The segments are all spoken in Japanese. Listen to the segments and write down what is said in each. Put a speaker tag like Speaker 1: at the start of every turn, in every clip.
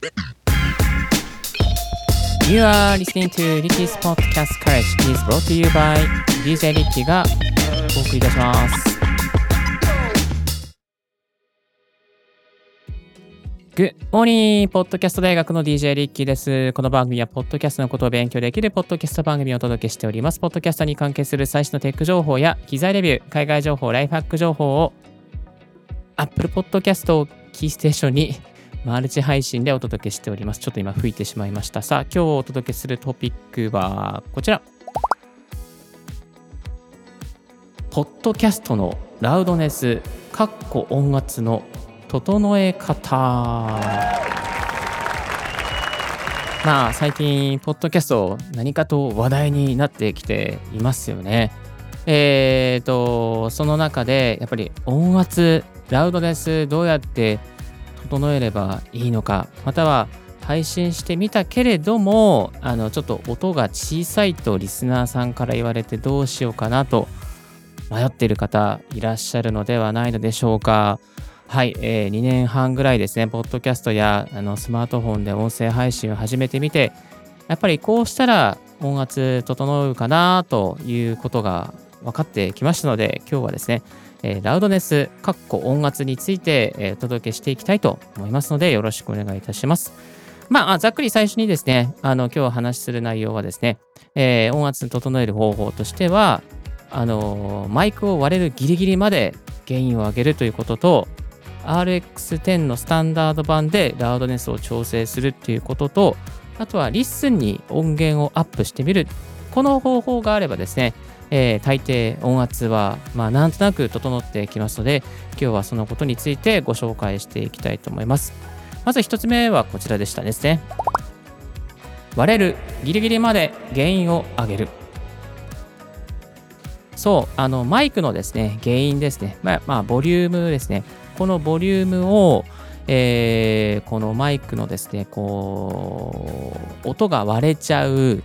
Speaker 1: You are listening to Ricky's Podcast College is brought to you by DJ Ricky がお送りいたします。Good morning! ポッドキャスト大学の DJ リッキーです。この番組は、ポッドキャストのことを勉強できるポッドキャスト番組をお届けしております。ポッドキャストに関係する最新のテック情報や機材レビュー、海外情報、ライフハック情報を Apple Podcast をキーステーションにマルチ配信でお届けしております。ちょっと今吹いてしまいました。さあ、今日お届けするトピックはこちら。ポッドキャストのラウドネス、かっこ音圧の整え方。まあ、最近、ポッドキャスト何かと話題になってきていますよね。えーと、その中で、やっぱり音圧、ラウドネス、どうやって整えればいいのか、または配信してみたけれども、あの、ちょっと音が小さいとリスナーさんから言われてどうしようかなと迷っている方いらっしゃるのではないのでしょうか。はい、えー2年半ぐらいですね、ポッドキャストやあのスマートフォンで音声配信を始めてみて、やっぱりこうしたら音圧整うかなということが分かってきましたので、今日はですね、えーラウドネス、かっこ音圧について、えーお届けしていきたいと思いますので、よろしくお願いいたします。まあ、ざっくり最初にですね、あの今日お話しする内容はですね、えー音圧に整える方法としては、あのマイクを割れるギリギリまでゲインを上げるということと、RX10 のスタンダード版でラウドネスを調整するっていうことと、あとはリッスンに音源をアップしてみる。この方法があればですね、えー大抵音圧は、まあ、なんとなく整ってきますので、今日はそのことについてご紹介していきたいと思います。まず一つ目はこちらでしたですね。割れる、ギリギリまでゲインを上げる。そう、あのマイクのですね、ゲインですね、まあ、まあ、ボリュームですね。このボリュームを、えーこのマイクのですね、こう、音が割れちゃう、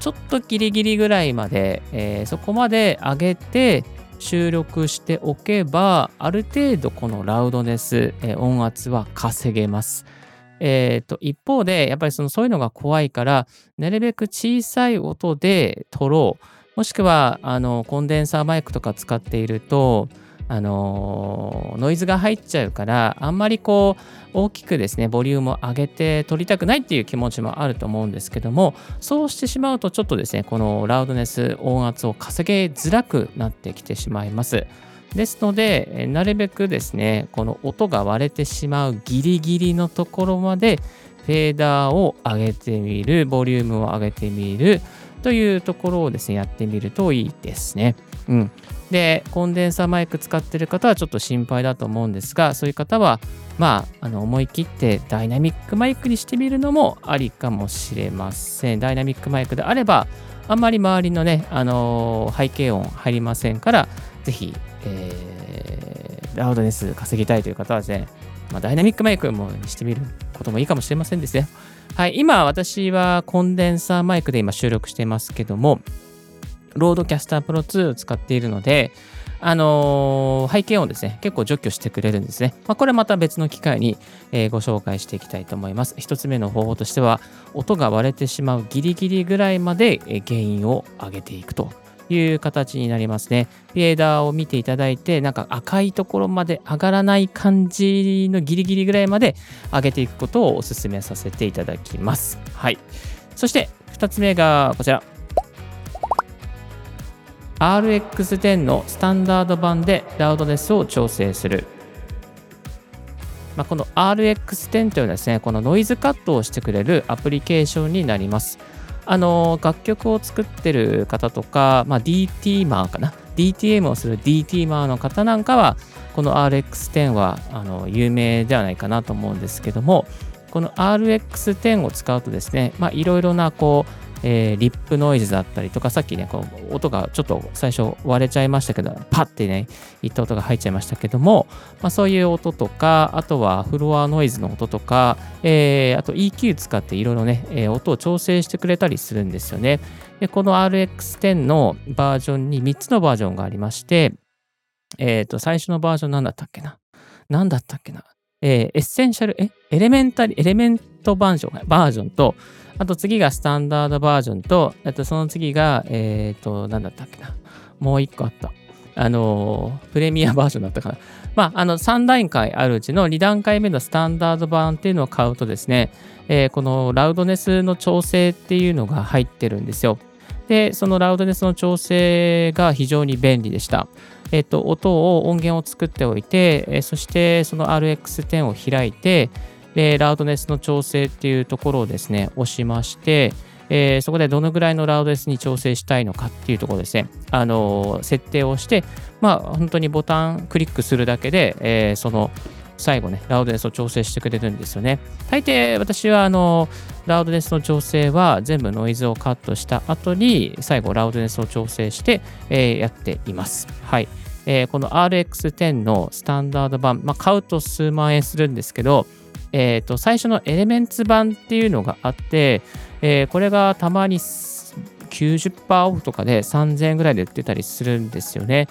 Speaker 1: ちょっとギリギリぐらいまで、えーそこまで上げて収録しておけば、ある程度このラウドネス、えー音圧は稼げます。えーと一方で、やっぱりそのそういうのが怖いから、なるべく小さい音で撮ろう。もしくはあのコンデンサーマイクとか使っていると、あのノイズが入っちゃうからあんまりこう大きくですねボリュームを上げて撮りたくないっていう気持ちもあると思うんですけどもそうしてしまうとちょっとですねこのラウドネス音圧を稼げづらくなってきてしまいます。ですのでなるべくですねこの音が割れてしまうギリギリのところまでフェーダーを上げてみるボリュームを上げてみるというところをですねやってみるといいですね。うん。で、コンデンサーマイク使ってる方はちょっと心配だと思うんですが、そういう方は、まあ、あの思い切ってダイナミックマイクにしてみるのもありかもしれません。ダイナミックマイクであれば、あんまり周りのね、あの背景音入りませんから、ぜひ、えーラウドネス稼ぎたいという方はですね、まあ、ダイナミックマイクもにしてみることもいいかもしれませんですね。はい、今私はコンデンサーマイクで今収録してますけども、RODECaster Pro 2を使っているので、あのー背景音ですね、結構除去してくれるんですね。まあ、これまた別の機会に、えーご紹介していきたいと思います。一つ目の方法としては、音が割れてしまうギリギリぐらいまで、えーゲインを上げていくという形になりますね。フェーダーを見ていただいて、なんか赤いところまで上がらない感じのギリギリぐらいまで上げていくことをお勧めさせていただきます。はい。そして、二つ目がこちら。RX10 のスタンダード版でラウドネスを調整する。まあ、この RX10 というのはですね、このノイズカットをしてくれるアプリケーションになります。あの楽曲を作ってる方とか、まあ、DT マーかな？DTM をする DT マーの方なんかはこの RX10 はあの有名ではないかなと思うんですけどもこの RX10 を使うとですね、まあ、いろいろなこう、えーリップノイズだったりとか、さっきね、こう音がちょっと最初割れちゃいましたけど、パッてね、いった音が入っちゃいましたけども、まあ、そういう音とか、あとはフロアノイズの音とか、えーあと EQ 使っていろいろね、えー音を調整してくれたりするんですよね。で、この RX10 のバージョンに3つのバージョンがありまして、えっ、と、最初のバージョン何だったっけな？何だったっけな？えーエッセンシャル、え？エレメンタリ、エレメントバージョン、バージョンと、あと次がスタンダードバージョンと、あとその次が、えっ、ー、と、なんだったっけな。もう一個あった。あの、プレミアバージョンだったかな。まあ、あの、3段階あるうちの2段階目のスタンダード版っていうのを買うとですね、えー、このラウドネスの調整っていうのが入ってるんですよ。で、そのラウドネスの調整が非常に便利でした。えっ、ー、と、音を、音源を作っておいて、えー、そしてその RX10 を開いて、で、ラウドネスの調整っていうところをですね、押しまして、えー、そこでどのぐらいのラウドネスに調整したいのかっていうところですね、あのー、設定をして、まあ、本当にボタンクリックするだけで、えー、その最後ね、ラウドネスを調整してくれるんですよね。大抵私はあのラウドネスの調整は全部ノイズをカットした後に最後ラウドネスを調整して、えー、やっています。はい。えー、この RX10 のスタンダード版、まあ、買うと数万円するんですけど、えー、と最初のエレメンツ版っていうのがあって、えー、これがたまに90%オフとかで3000円ぐらいで売ってたりするんですよね。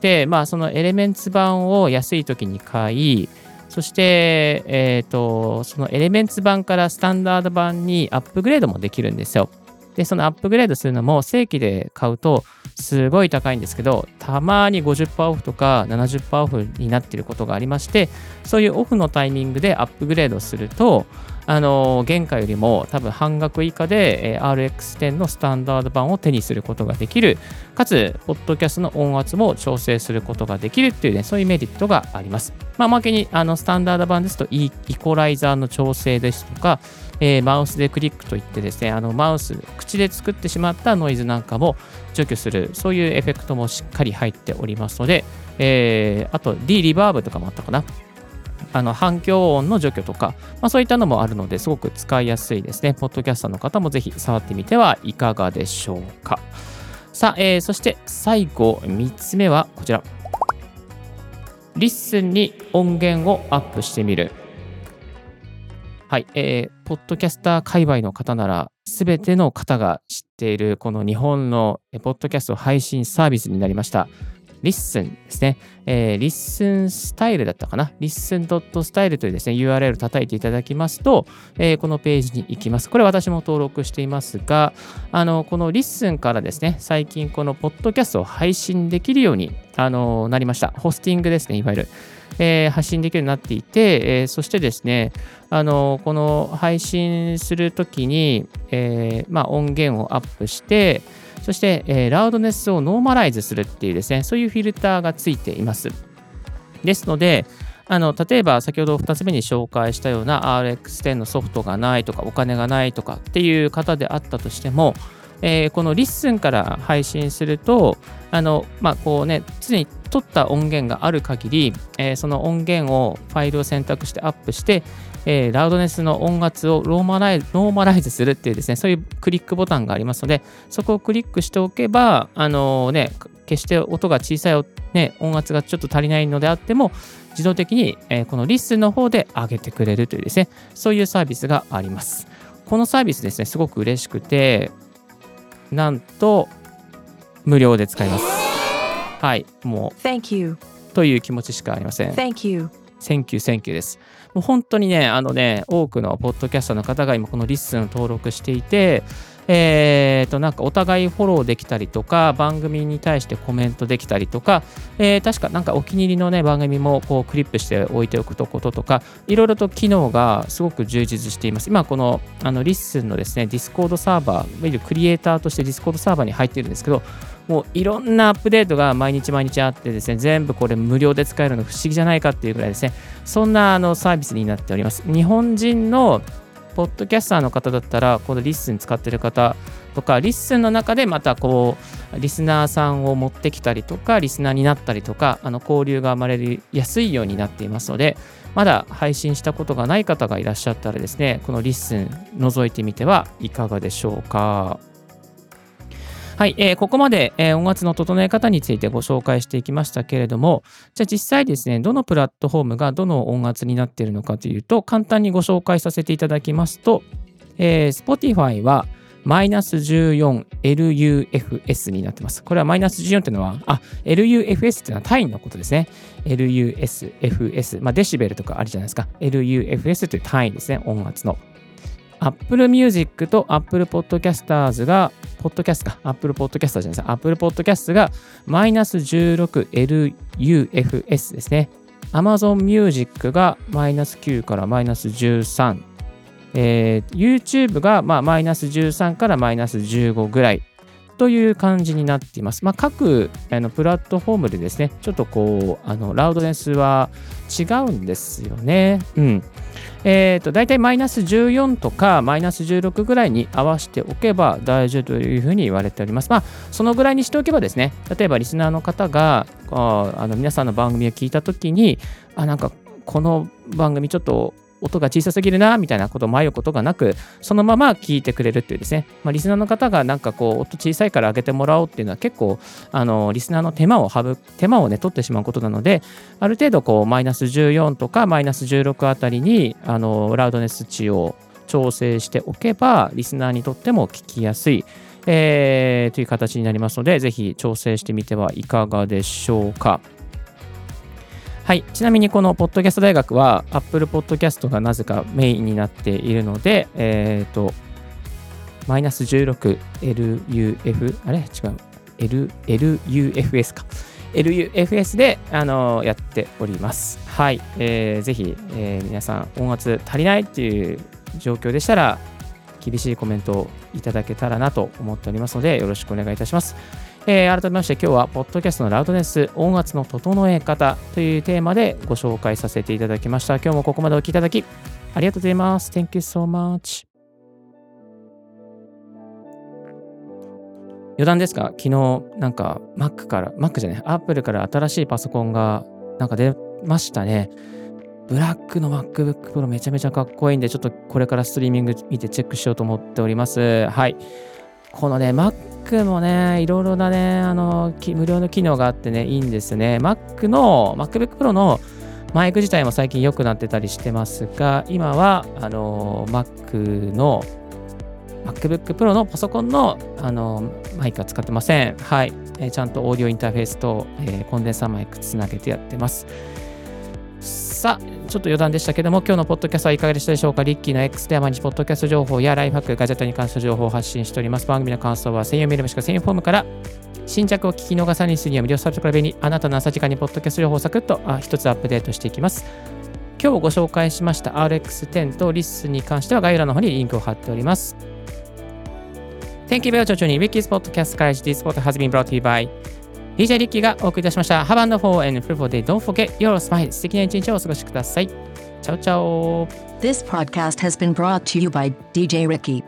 Speaker 1: で、まあ、そのエレメンツ版を安い時に買い、そして、えっ、ー、と、そのエレメンツ版からスタンダード版にアップグレードもできるんですよ。で、そのアップグレードするのも正規で買うとすごい高いんですけど、たまに50%オフとか70%オフになっていることがありまして、そういうオフのタイミングでアップグレードすると、あの原価よりも多分半額以下で、RX10 のスタンダード版を手にすることができる、かつ、ポッドキャストの音圧も調整することができるっていうね、そういうメリットがあります。まあ、おまけに、あの、スタンダード版ですと、イコライザーの調整ですとか、えー、マウスでクリックといってですね、あの、マウス、口で作ってしまったノイズなんかも除去する、そういうエフェクトもしっかり入っておりますので、えー、あと、D リバーブとかもあったかな。あの反響音の除去とか、まあ、そういったのもあるのですごく使いやすいですね。ポッドキャスターの方もぜひ触ってみてはいかがでしょうか。さあ、えー、そして最後3つ目はこちら。LISTENに音源をアップしてみる。はい、えー、ポッドキャスター界隈の方なら、すべての方が知っているこの日本のポッドキャスト配信サービスになりました。 LISTENですね。えー、 LISTEN style だったかな？ LISTEN dot style というですね、URL 叩いていただきますと、えー、このページに行きます。これ私も登録していますが、あの、この LISTEN からですね、最近このポッドキャストを配信できるように、あの、なりました。ホスティングですね、いわゆる。えー、発信できるようになっていて、えー、そしてですね、あのこの配信するときに、えーまあ、音源をアップして、そして、えー、ラウドネスをノーマライズするっていうですね、そういうフィルターがついています。ですので、あの例えば先ほど2つ目に紹介したような RX10 のソフトがないとかお金がないとかっていう方であったとしても、えー、この LISTEN から配信すると、あの、まあ、こうね、常に録った音源がある限り、えー、その音源をファイルを選択してアップして、えー、ラウドネスの音圧をローマライズノーマライズするっていうですね、そういうクリックボタンがありますので、そこをクリックしておけば、あの、ね、決して音が小さい、ね、音圧がちょっと足りないのであっても、自動的に、えー、この LISTEN の方で上げてくれるというですね、そういうサービスがあります。このサービスですね、すごく嬉しくて、なんと、無料で使えます。はい、もう、
Speaker 2: Thank you
Speaker 1: という気持ちしかありません。
Speaker 2: Thank you
Speaker 1: Thank you、Thank you です。もう本当にね、あのね、多くのポッドキャスターの方が今このリッスンを登録していて、えー、と、なんかお互いフォローできたりとか、番組に対してコメントできたりとか、えー、確かなんかお気に入りのね、番組もこうクリップして置いておくこととか、いろいろと機能がすごく充実しています。今、このあの LISTENのですね、 Discordサーバー、いわゆるクリエイターとして Discordサーバーに入っているんですけど、もういろんなアップデートが毎日毎日あってですね、全部これ無料で使えるの不思議じゃないかっていうぐらいですね、そんなあのサービスになっております。日本人のポッドキャスターの方だったら、この LISTEN使ってる方とか、 LISTENの中でまたこう、リスナーさんを持ってきたりとか、リスナーになったりとか、あの交流が生まれやすいようになっていますので、まだ配信したことがない方がいらっしゃったらですね、この LISTEN覗いてみてはいかがでしょうか。はい、えー、ここまで、えー、音圧の整え方についてご紹介していきましたけれども、じゃあ実際ですね、どのプラットフォームがどの音圧になっているのかというと、簡単にご紹介させていただきますと、えー、Spotify はマイナス 14LUFS になってます。これはマイナス14っていうのは、あ、LUFS っていうのは単位のことですね。LUS、FS、まあデシベルとかあるじゃないですか。LUFS という単位ですね、音圧の。Apple Music と Apple Podcasters が、ポッドキャストか、Apple Podcast じゃないですか。Apple Podcast がマイナス 16LUFS ですね。Amazon Music がマイナス9からマイナス13。えー、YouTube がまあマイナス13からマイナス15ぐらいという感じになっています。まあ、各あのプラットフォームでですね、ちょっとこう、あのラウドネスは違うんですよね。うん。えっ、ー、と、大体マイナス14とかマイナス16ぐらいに合わせておけば大丈夫というふうに言われております。まあ、そのぐらいにしておけばですね、例えばリスナーの方が、ああの皆さんの番組を聞いたときに、あ、なんかこの番組ちょっと音が小さすぎるな、みたいなことを迷うことがなく、そのまま聞いてくれるっていうですね、まあ、リスナーの方がなんかこう、音小さいから上げてもらおうっていうのは結構、あの、リスナーの手間を省く手間をね、取ってしまうことなので、ある程度こう、マイナス14とかマイナス16あたりに、あの、ラウドネス値を調整しておけば、リスナーにとっても聞きやすい、えー、という形になりますので、ぜひ調整してみてはいかがでしょうか。はい、ちなみにこのポッドキャスト大学は Apple Podcast がなぜかメインになっているので、えっ、ー、と、マイナス 16LUF、あれ？違う。L、LUFS か。LUFS で、あのー、やっております。はい。えー、ぜひ、えー、皆さん音圧足りないっていう状況でしたら、厳しいコメントをいただけたらなと思っておりますので、よろしくお願いいたします。えー、改めまして今日は、ポッドキャストのラウドネス、音圧の整え方というテーマでご紹介させていただきました。今日もここまでお聴きいただき、ありがとうございます。Thank you so much. 余談ですが、昨日、なんか Mac から、Mac じゃない、Apple から新しいパソコンがなんか出ましたね。ブラックの MacBook Pro めちゃめちゃかっこいいんで、ちょっとこれからストリーミング見てチェックしようと思っております。はい。このね、Mac もね、いろいろなね、あの、無料の機能があってね、いいんですね。Mac の、MacBook Pro のマイク自体も最近良くなってたりしてますが、今は、あの、Mac の、MacBook Pro のパソコンの、あの、マイクは使ってません。はい。え、ちゃんとオーディオインターフェースと、えー、コンデンサーマイクつなげてやってます。さあ、ちょっと余談でしたけども、今日のポッドキャストはいかがでしたでしょうかリッキーの X では毎日ポッドキャスト情報やライフハック、ガジェットに関する情報を発信しております。番組の感想は専用メールもしくは専用フォームから新着を聞き逃さにするには無料サブスクラブにあなたの朝時間にポッドキャスト情報をサクッと一つアップデートしていきます。今日ご紹介しました RX10 とリスに関しては概要欄の方にリンクを貼っております。Thank you very much for joining Ricky's Podcast This podcast has been brought to you by DJ リッキーがお送りいたしました。Have a wonderful and fruitful day. Don't forget your smile. 素敵な一日をお過ごしください。チャオチャオ
Speaker 2: This podcast has been brought to you by DJ Ricky.